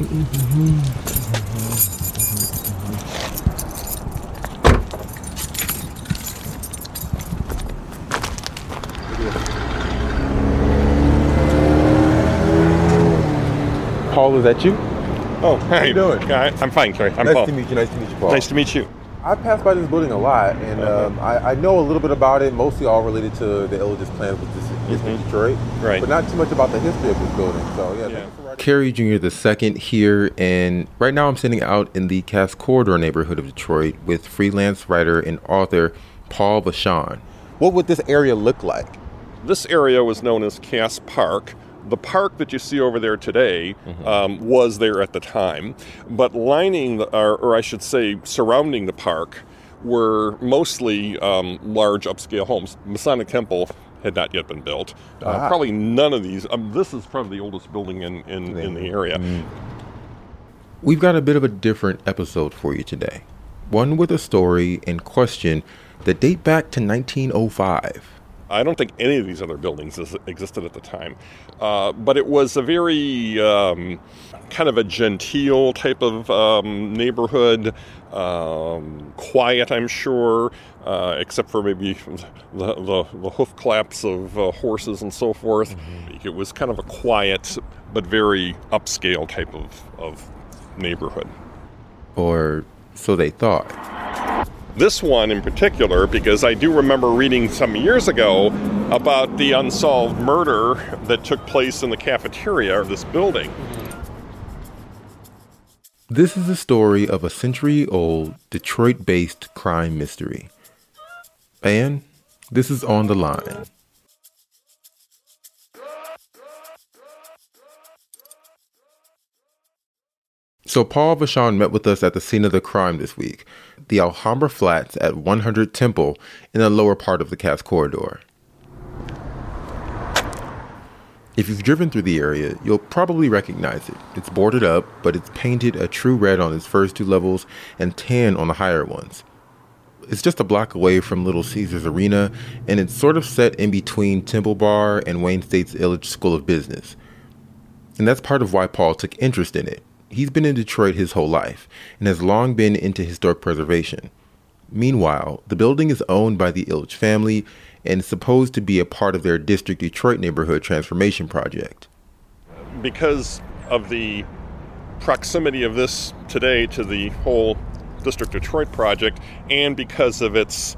Paul, is that you? Oh, how are you doing? I, am fine, Kerry. I'm nice Paul. to meet you. Nice to meet you, Paul. Nice to meet you. I pass by this building a lot, and Uh-huh. um, I, I know a little bit about it, mostly all related to the Ilitch's plans with this history of Detroit, Right. but not too much about the history of this building. So yeah, Yeah. thank you for writing. Kerry Jr. the second here, and right now I'm sitting out in the Cass Corridor neighborhood of Detroit with freelance writer and author Paul Vachon. What would this area look like? This area was known as Cass Park. The park that you see over there today um, was there at the time, but lining, the, or, or I should say, surrounding the park were mostly um, large upscale homes. Masonic Temple had not yet been built. Uh, Ah. Probably none of these. Um, this is probably the oldest building in, in, in the area. We've got a bit of a different episode for you today. One with a story and question that date back to 1905. I don't think any of these other buildings existed at the time, uh, but it was a very um, kind of a genteel type of um, neighborhood, um, quiet, I'm sure, uh, except for maybe the, the, the hoof claps of uh, horses and so forth. It was kind of a quiet but very upscale type of, of neighborhood. Or so they thought. This one in particular, because I do remember reading some years ago about the unsolved murder that took place in the cafeteria of this building. This is the story of a century old Detroit based crime mystery. And this is on the line. So, Paul Vachon met with us at the scene of the crime this week, the Alhambra Flats at 100 Temple in the lower part of the Cass Corridor. If you've driven through the area, you'll probably recognize it. It's boarded up, but it's painted a true red on its first two levels and tan on the higher ones. It's just a block away from Little Caesars Arena, and it's sort of set in between Temple Bar and Wayne State's Ilitch School of Business. And that's part of why Paul took interest in it. He's been in Detroit his whole life and has long been into historic preservation. Meanwhile, the building is owned by the Ilitch family and is supposed to be a part of their District Detroit neighborhood transformation project. Because of the proximity of this today to the whole District Detroit project, and because of its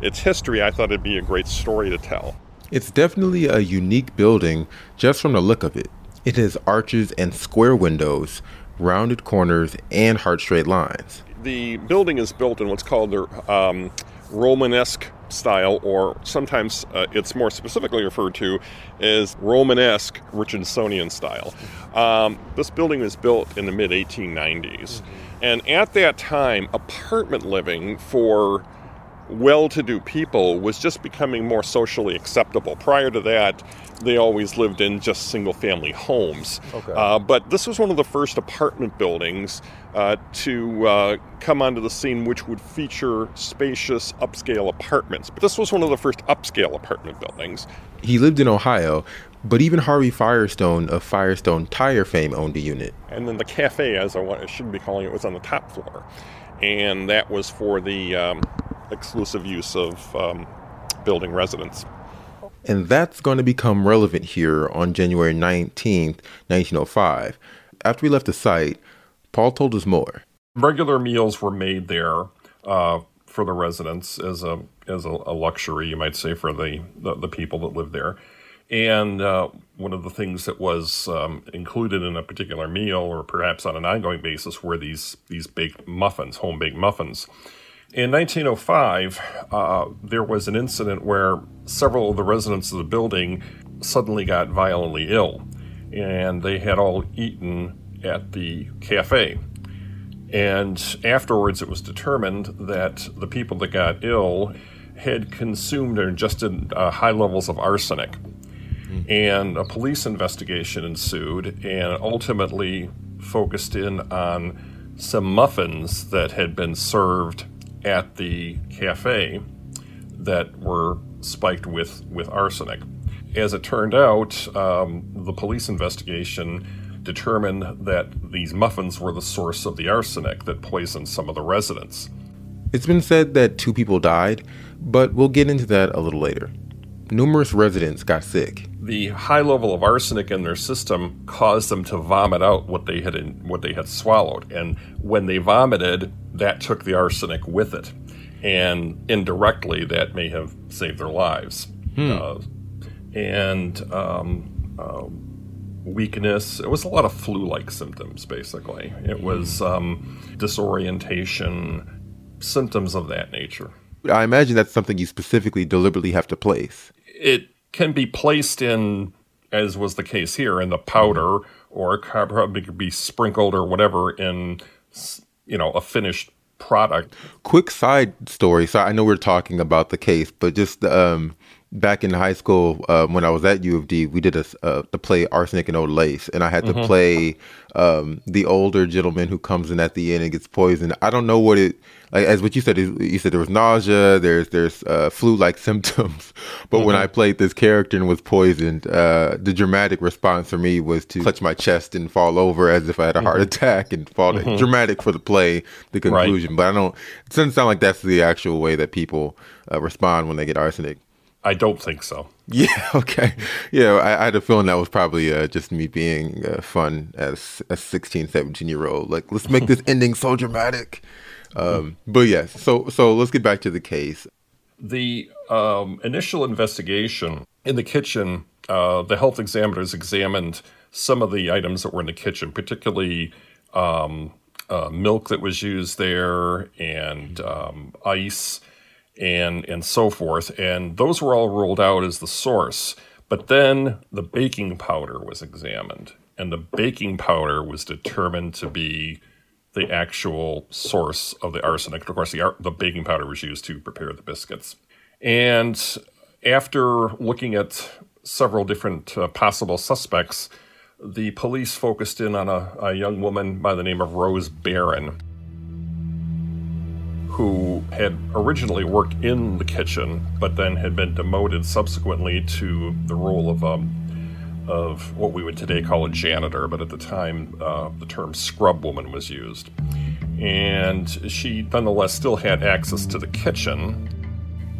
its history, I thought it'd be a great story to tell. It's definitely a unique building just from the look of it. It has arches and square windows, rounded corners, and hard straight lines. The building is built in what's called the um, Romanesque style, or sometimes uh, it's more specifically referred to as Romanesque Richardsonian style. Um, this building was built in the mid 1890s, and at that time, apartment living for well to do people was just becoming more socially acceptable. Prior to that, they always lived in just single family homes. Okay. Uh, but this was one of the first apartment buildings uh, to uh, come onto the scene, which would feature spacious upscale apartments. But this was one of the first upscale apartment buildings. He lived in Ohio, but even Harvey Firestone of Firestone Tire fame owned a unit. And then the cafe, as I, want, I should be calling it, was on the top floor. And that was for the um, exclusive use of um, building residents. And that's going to become relevant here on January 19th, 1905. After we left the site, Paul told us more. regular meals were made there uh, for the residents as a as a, a luxury, you might say, for the, the, the people that lived there. And uh, one of the things that was um, included in a particular meal, or perhaps on an ongoing basis, were these these baked muffins, home baked muffins. In 1905, uh, there was an incident where several of the residents of the building suddenly got violently ill, and they had all eaten at the cafe. And afterwards, it was determined that the people that got ill had consumed or ingested uh, high levels of arsenic. And a police investigation ensued and ultimately focused in on some muffins that had been served at the cafe that were spiked with, with arsenic. As it turned out, um, the police investigation determined that these muffins were the source of the arsenic that poisoned some of the residents. It's been said that two people died, but we'll get into that a little later. Numerous residents got sick. The high level of arsenic in their system caused them to vomit out what they had in, what they had swallowed, and when they vomited, that took the arsenic with it, and indirectly that may have saved their lives. Hmm. Uh, and um, uh, weakness. It was a lot of flu-like symptoms. Basically, it was um, disorientation, symptoms of that nature. I imagine that's something you specifically deliberately have to place. It can be placed in, as was the case here, in the powder, or probably could be sprinkled or whatever in, you know, a finished product. Quick side story. So I know we're talking about the case, but just um, back in high school um, when I was at U of D, we did a uh, the play Arsenic and Old Lace, and I had to play um, the older gentleman who comes in at the end and gets poisoned. I don't know what it like as what you said. You said there was nausea, there's there's uh, flu like symptoms, but when I played this character and was poisoned, uh, the dramatic response for me was to clutch my chest and fall over as if I had a heart attack and fall. Dramatic for the play, the conclusion, but I don't. It doesn't sound like that's the actual way that people uh, respond when they get arsenic. I don't think so. Yeah, okay. Yeah, I, I had a feeling that was probably uh, just me being uh, fun as a 16, 17 year old. Like, let's make this ending so dramatic. Um, but yes, so so let's get back to the case. The um, initial investigation in the kitchen, uh, the health examiners examined some of the items that were in the kitchen, particularly um, uh, milk that was used there and um, ice and and so forth, and those were all ruled out as the source. But then the baking powder was examined, and the baking powder was determined to be the actual source of the arsenic. Of course, the, the baking powder was used to prepare the biscuits. And after looking at several different uh, possible suspects, the police focused in on a, a young woman by the name of Rose Barron, who had originally worked in the kitchen, but then had been demoted subsequently to the role of um, of what we would today call a janitor, but at the time uh, the term scrub woman was used. And she nonetheless still had access to the kitchen.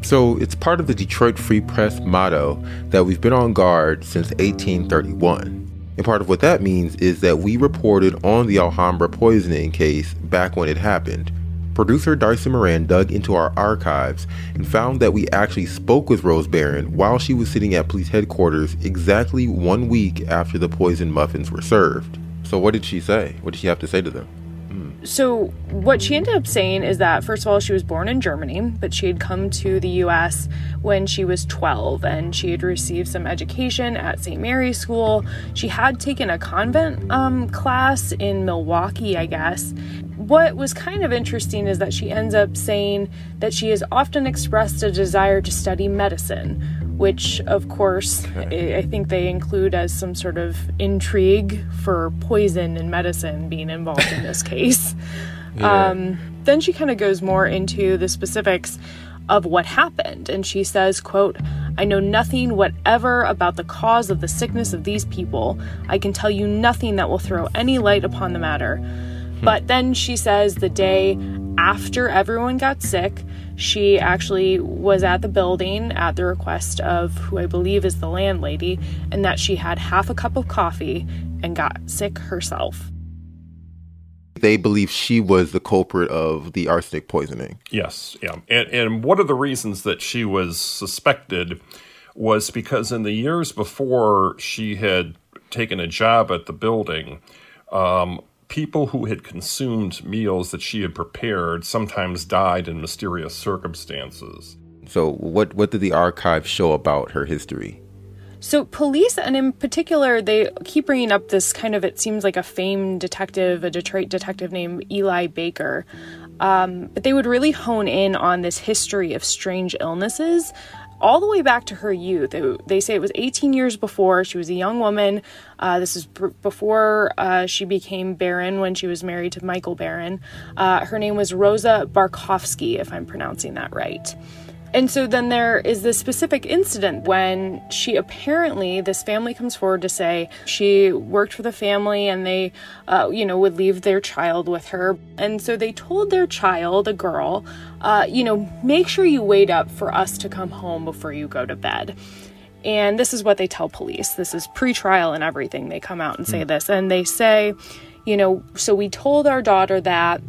So it's part of the Detroit Free Press motto that we've been on guard since 1831. And part of what that means is that we reported on the Alhambra poisoning case back when it happened. Producer Darcy Moran dug into our archives and found that we actually spoke with Rose Barron while she was sitting at police headquarters exactly one week after the poisoned muffins were served. So, what did she say? What did she have to say to them? So, what she ended up saying is that, first of all, she was born in Germany, but she had come to the US when she was 12 and she had received some education at St. Mary's School. She had taken a convent um, class in Milwaukee, I guess. What was kind of interesting is that she ends up saying that she has often expressed a desire to study medicine, which, of course, I I think they include as some sort of intrigue for poison and medicine being involved in this case. Um, then she kind of goes more into the specifics of what happened and she says quote i know nothing whatever about the cause of the sickness of these people. I can tell you nothing that will throw any light upon the matter but then she says the day after everyone got sick, she actually was at the building at the request of who I believe is the landlady, and that she had half a cup of coffee and got sick herself. They believe she was the culprit of the arsenic poisoning. Yes, yeah. And, and one of the reasons that she was suspected was because in the years before she had taken a job at the building, um, people who had consumed meals that she had prepared sometimes died in mysterious circumstances. So, what what did the archive show about her history? So, police, and in particular, they keep bringing up this kind of, it seems like a famed detective, a Detroit detective named Eli Baker. Um, but they would really hone in on this history of strange illnesses all the way back to her youth. They, they say it was 18 years before. She was a young woman. Uh, this is before uh, she became Barron when she was married to Michael Barron. Uh, her name was Rosa Barkowski, if I'm pronouncing that right. And so then there is this specific incident when she apparently, this family comes forward to say she worked for the family and they, uh, you know, would leave their child with her. And so they told their child, a girl, uh, you know, make sure you wait up for us to come home before you go to bed. And this is what they tell police. This is pre trial and everything. They come out and say this. And they say, you know, so we told our daughter that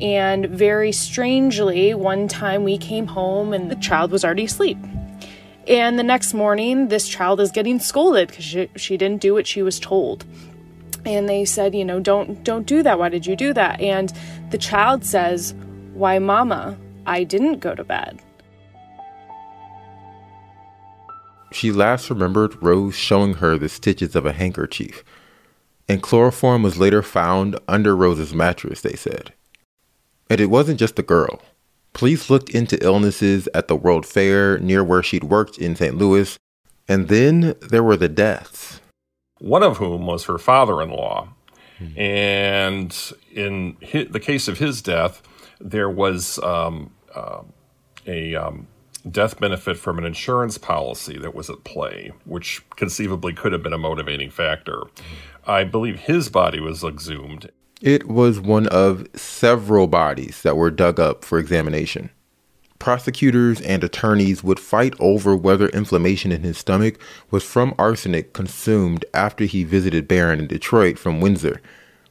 and very strangely, one time we came home and the child was already asleep. And the next morning, this child is getting scolded because she, she didn't do what she was told. And they said, you know, don't don't do that. Why did you do that? And the child says, "Why, mama, I didn't go to bed." She last remembered Rose showing her the stitches of a handkerchief, and chloroform was later found under Rose's mattress, they said. And it wasn't just the girl. Police looked into illnesses at the World Fair near where she'd worked in St. Louis, and then there were the deaths. One of whom was her father in law. Mm-hmm. And in his, the case of his death, there was um, uh, a um, death benefit from an insurance policy that was at play, which conceivably could have been a motivating factor. Mm-hmm. I believe his body was exhumed it was one of several bodies that were dug up for examination. Prosecutors and attorneys would fight over whether inflammation in his stomach was from arsenic consumed after he visited Barron in Detroit from Windsor.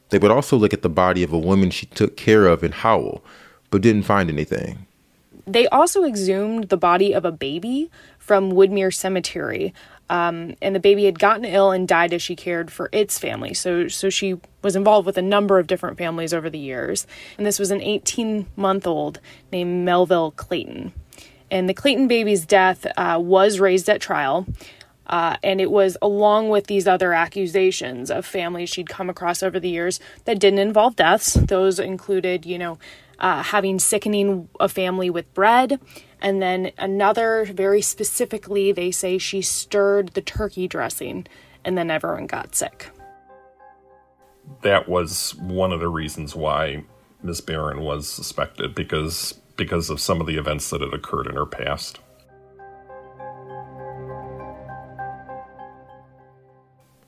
They would also look at the body of a woman she took care of in Howell, but didn't find anything. They also exhumed the body of a baby from Woodmere Cemetery, um, and the baby had gotten ill and died as she cared for its family. So, so she was involved with a number of different families over the years. And this was an 18 month old named Melville Clayton. And the Clayton baby's death uh, was raised at trial. Uh, and it was along with these other accusations of families she'd come across over the years that didn't involve deaths. Those included, you know, uh, having sickening a family with bread, and then another, very specifically, they say she stirred the turkey dressing and then everyone got sick. That was one of the reasons why Miss Barron was suspected because because of some of the events that had occurred in her past.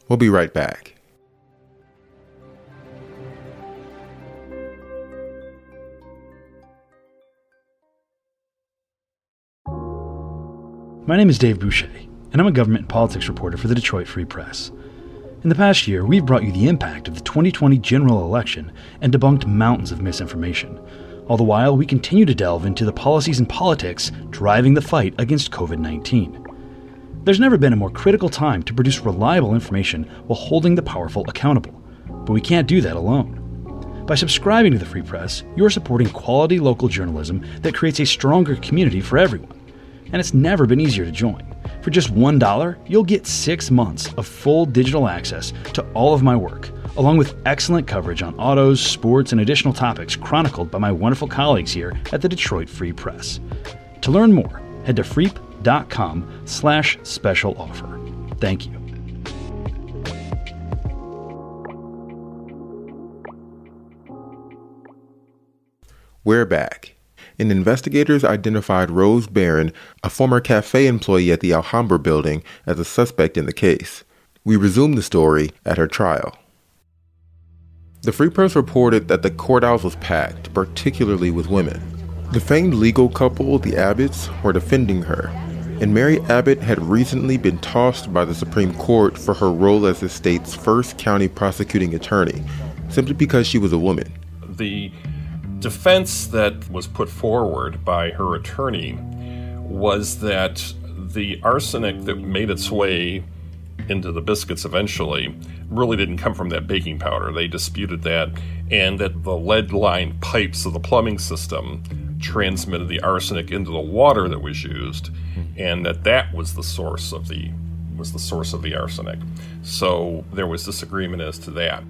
We'll be right back. My name is Dave Boucher, and I'm a government and politics reporter for the Detroit Free Press. In the past year, we've brought you the impact of the 2020 general election and debunked mountains of misinformation. All the while, we continue to delve into the policies and politics driving the fight against COVID 19. There's never been a more critical time to produce reliable information while holding the powerful accountable, but we can't do that alone. By subscribing to the Free Press, you're supporting quality local journalism that creates a stronger community for everyone and it's never been easier to join. For just $1, you'll get six months of full digital access to all of my work, along with excellent coverage on autos, sports, and additional topics chronicled by my wonderful colleagues here at the Detroit Free Press. To learn more, head to freep.com slash special offer. Thank you. We're back and investigators identified Rose Barron, a former cafe employee at the Alhambra building, as a suspect in the case. We resume the story at her trial. The Free Press reported that the courthouse was packed, particularly with women. The famed legal couple, the Abbotts, were defending her, and Mary Abbott had recently been tossed by the Supreme Court for her role as the state's first county prosecuting attorney, simply because she was a woman. The defense that was put forward by her attorney was that the arsenic that made its way into the biscuits eventually really didn't come from that baking powder. They disputed that, and that the lead lined pipes of the plumbing system transmitted the arsenic into the water that was used, and that that was the source of the was the source of the arsenic. So there was disagreement as to that.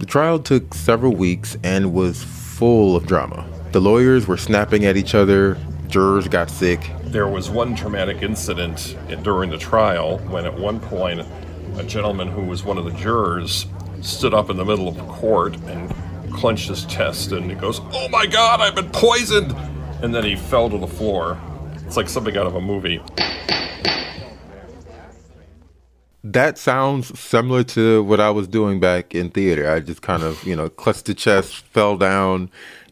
The trial took several weeks and was full of drama. The lawyers were snapping at each other, jurors got sick. There was one traumatic incident during the trial when, at one point, a gentleman who was one of the jurors stood up in the middle of court and clenched his chest and he goes, Oh my God, I've been poisoned! And then he fell to the floor, It's like something out of a movie. That sounds similar to what I was doing back in theater. I just kind of, you know, clutched the chest, fell down,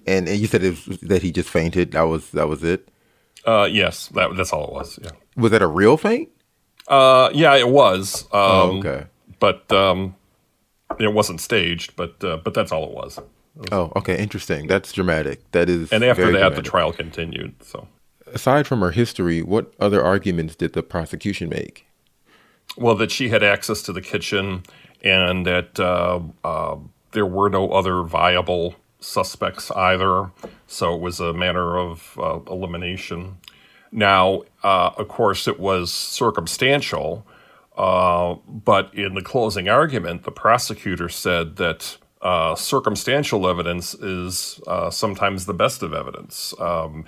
and, and you said was, that he just fainted. That was that was it. Uh, yes, that, that's all it was. Yeah. Was that a real faint? Uh, yeah, it was. Um, Oh, okay. But um, it wasn't staged. But uh, but that's all it was. Oh, okay, interesting. That's dramatic. That is. And after that, the trial continued. So. Aside from her history, what other arguments did the prosecution make? Well, that she had access to the kitchen and that uh, uh, there were no other viable suspects either. So it was a matter of uh, elimination. Now, uh, of course, it was circumstantial, uh, but in the closing argument, the prosecutor said that uh, circumstantial evidence is sometimes the best of evidence. Um,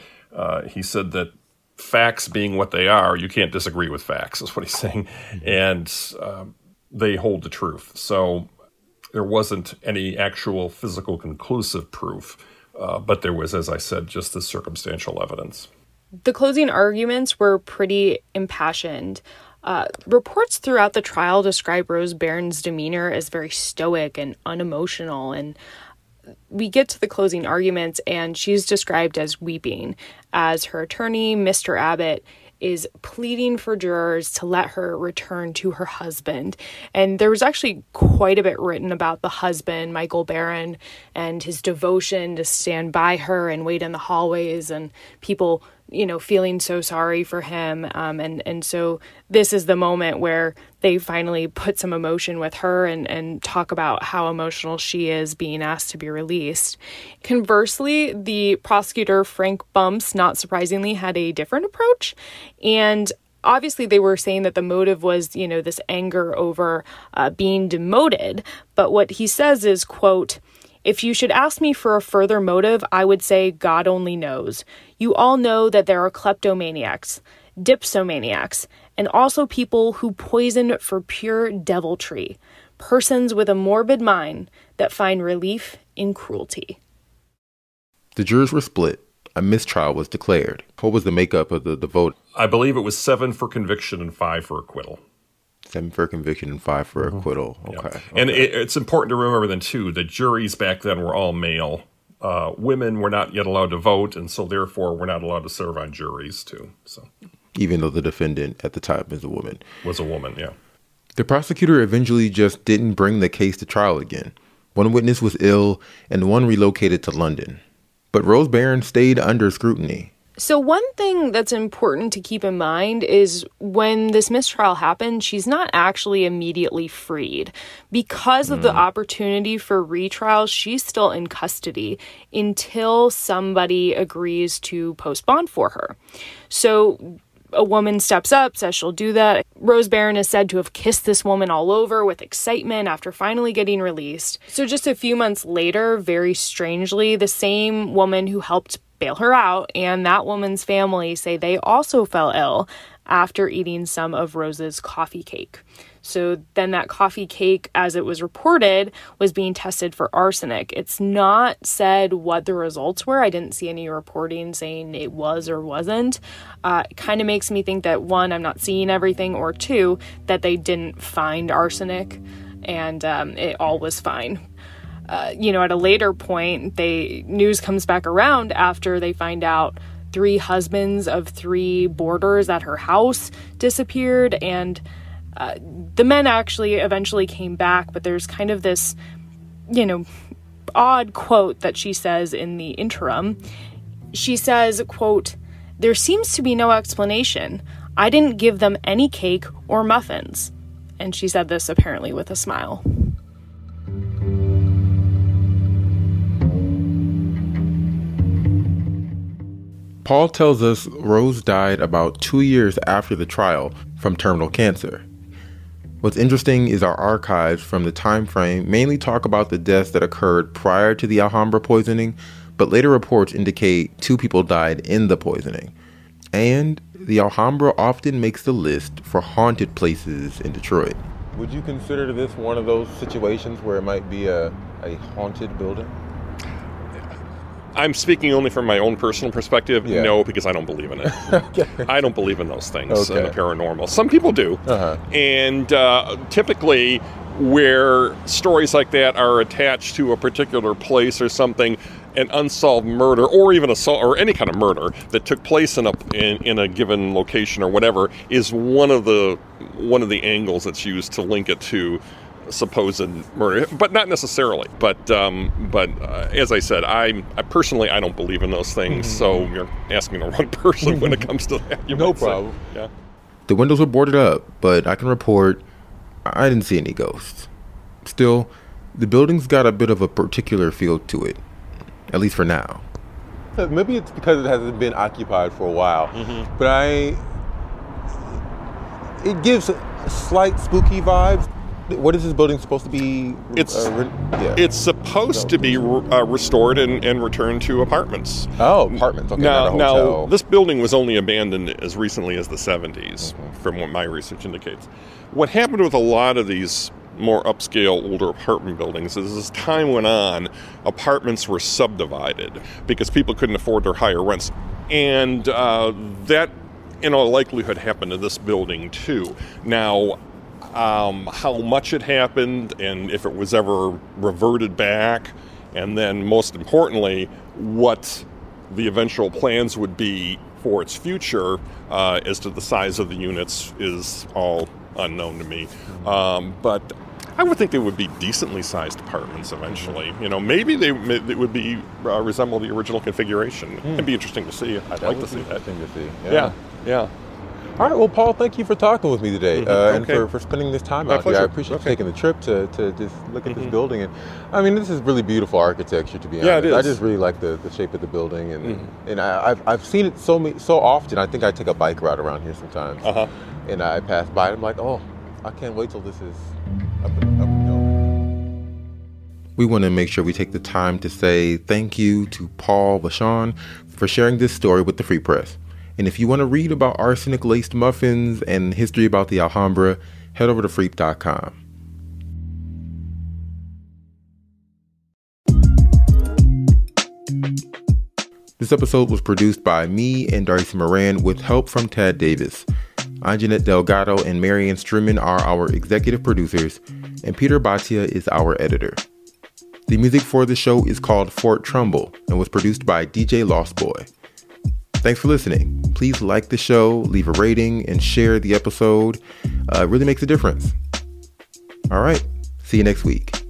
he said that facts being what they are, you can't disagree with facts, is what he's saying. And um, they hold the truth. So there wasn't any actual physical conclusive proof, uh, but there was, as I said, just the circumstantial evidence. The closing arguments were pretty impassioned. Uh, reports throughout the trial describe Rose Barron's demeanor as very stoic and unemotional, and we get to the closing arguments, and she's described as weeping, as her attorney, Mr. Abbott, is pleading for jurors to let her return to her husband. And there was actually quite a bit written about the husband, Michael Barron, and his devotion to stand by her and wait in the hallways, and people you know feeling so sorry for him um, and and so this is the moment where they finally put some emotion with her and and talk about how emotional she is being asked to be released. Conversely the prosecutor frank bumps not surprisingly had a different approach. And obviously they were saying that the motive was you know this anger over uh, being demoted. But what he says is quote if you should ask me for a further motive, I would say God only knows. You all know that there are kleptomaniacs, dipsomaniacs, and also people who poison for pure deviltry, persons with a morbid mind that find relief in cruelty. The jurors were split. A mistrial was declared. What was the makeup of the, the vote? I believe it was seven for conviction and five for acquittal. Seven for conviction and five for acquittal. Yeah. Okay. And it, it's important to remember then too, the juries back then were all male. Uh, women were not yet allowed to vote, and so therefore were not allowed to serve on juries too. So Even though the defendant at the time is a woman. was a woman, yeah. The prosecutor eventually just didn't bring the case to trial again. One witness was ill, and one relocated to London. But Rose Barron stayed under scrutiny. So, one thing that's important to keep in mind is when this mistrial happened, she's not actually immediately freed. Because of the hmm. opportunity for retrial, she's still in custody until somebody agrees to post bond for her. So, a woman steps up, says she'll do that. Rose Barron is said to have kissed this woman all over with excitement after finally getting released. So, just a few months later, very strangely, the same woman who helped bail her out and that woman's family say they also fell ill after eating some of Rose's coffee cake. So then that coffee cake, as it was reported, was being tested for arsenic. It's not said what the results were. I didn't see any reporting saying it was or wasn't. Uh, kind of makes me think that one, I'm not seeing everything, or two, that they didn't find arsenic and um, it all was fine. Uh, you know, at a later point, they news comes back around after they find out three husbands of three boarders at her house disappeared, and uh, the men actually eventually came back. But there's kind of this, you know, odd quote that she says in the interim. She says, "quote There seems to be no explanation. I didn't give them any cake or muffins." And she said this apparently with a smile. Paul tells us Rose died about two years after the trial from terminal cancer. What's interesting is our archives from the time frame mainly talk about the deaths that occurred prior to the Alhambra poisoning, but later reports indicate two people died in the poisoning. And the Alhambra often makes the list for haunted places in Detroit. Would you consider this one of those situations where it might be a, a haunted building? I'm speaking only from my own personal perspective. Yeah. No, because I don't believe in it. I don't believe in those things in the paranormal. Some people do, Uh-huh. and uh, typically, where stories like that are attached to a particular place or something, an unsolved murder, or even assault, or any kind of murder that took place in a in, in a given location or whatever, is one of the one of the angles that's used to link it to supposed murder, but not necessarily. But um, but uh, as I said, I, I personally I don't believe in those things. So you're asking the wrong person when it comes to that. you No might say. problem. Yeah. The windows were boarded up, but I can report I didn't see any ghosts. Still, the building's got a bit of a particular feel to it, at least for now. Maybe it's because it hasn't been occupied for a while, Mm-hmm. but I. It gives slight spooky vibes. What is this building supposed to be? It's- uh, re- yeah. It's supposed to be uh, restored and, and returned to apartments. oh apartments. Okay, now, now this building was only abandoned as recently as the 70s, from what my research indicates. What happened with a lot of these more upscale, older apartment buildings is as time went on, apartments were subdivided because people couldn't afford their higher rents. And uh, that, in all likelihood, happened to this building too. Now, um, how much it happened and if it was ever reverted back, and then most importantly, what the eventual plans would be for its future uh, as to the size of the units is all unknown to me. Um, but I would think they would be decently sized apartments eventually. You know, maybe they, they would be uh, resemble the original configuration. It'd be interesting to see. I'd That like to see that. interesting to see. Yeah, yeah. All right. Well, Paul, thank you for talking with me today, uh, and for, for spending this time My out here. I appreciate Okay. you taking the trip to, to just look at this building. And I mean, this is really beautiful architecture. To be Yeah, honest, it I just really like the, the shape of the building, and and I, I've I've seen it so many, so often. I think I take a bike ride around here sometimes, Uh huh. and I pass by. and I'm like, oh, I can't wait till this is up and, up and going. We want to make sure we take the time to say thank you to Paul Vachon for sharing this story with the Free Press. And if you want to read about arsenic laced muffins and history about the Alhambra, head over to freep.com. This episode was produced by me and Darcy Moran with help from Tad Davis. Anjanette Delgado and Marion Struman are our executive producers, and Peter Bhatia is our editor. The music for the show is called Fort Trumbull and was produced by DJ Lost Boy. Thanks for listening. Please like the show, leave a rating, and share the episode. Uh, it really makes a difference. All right. See you next week.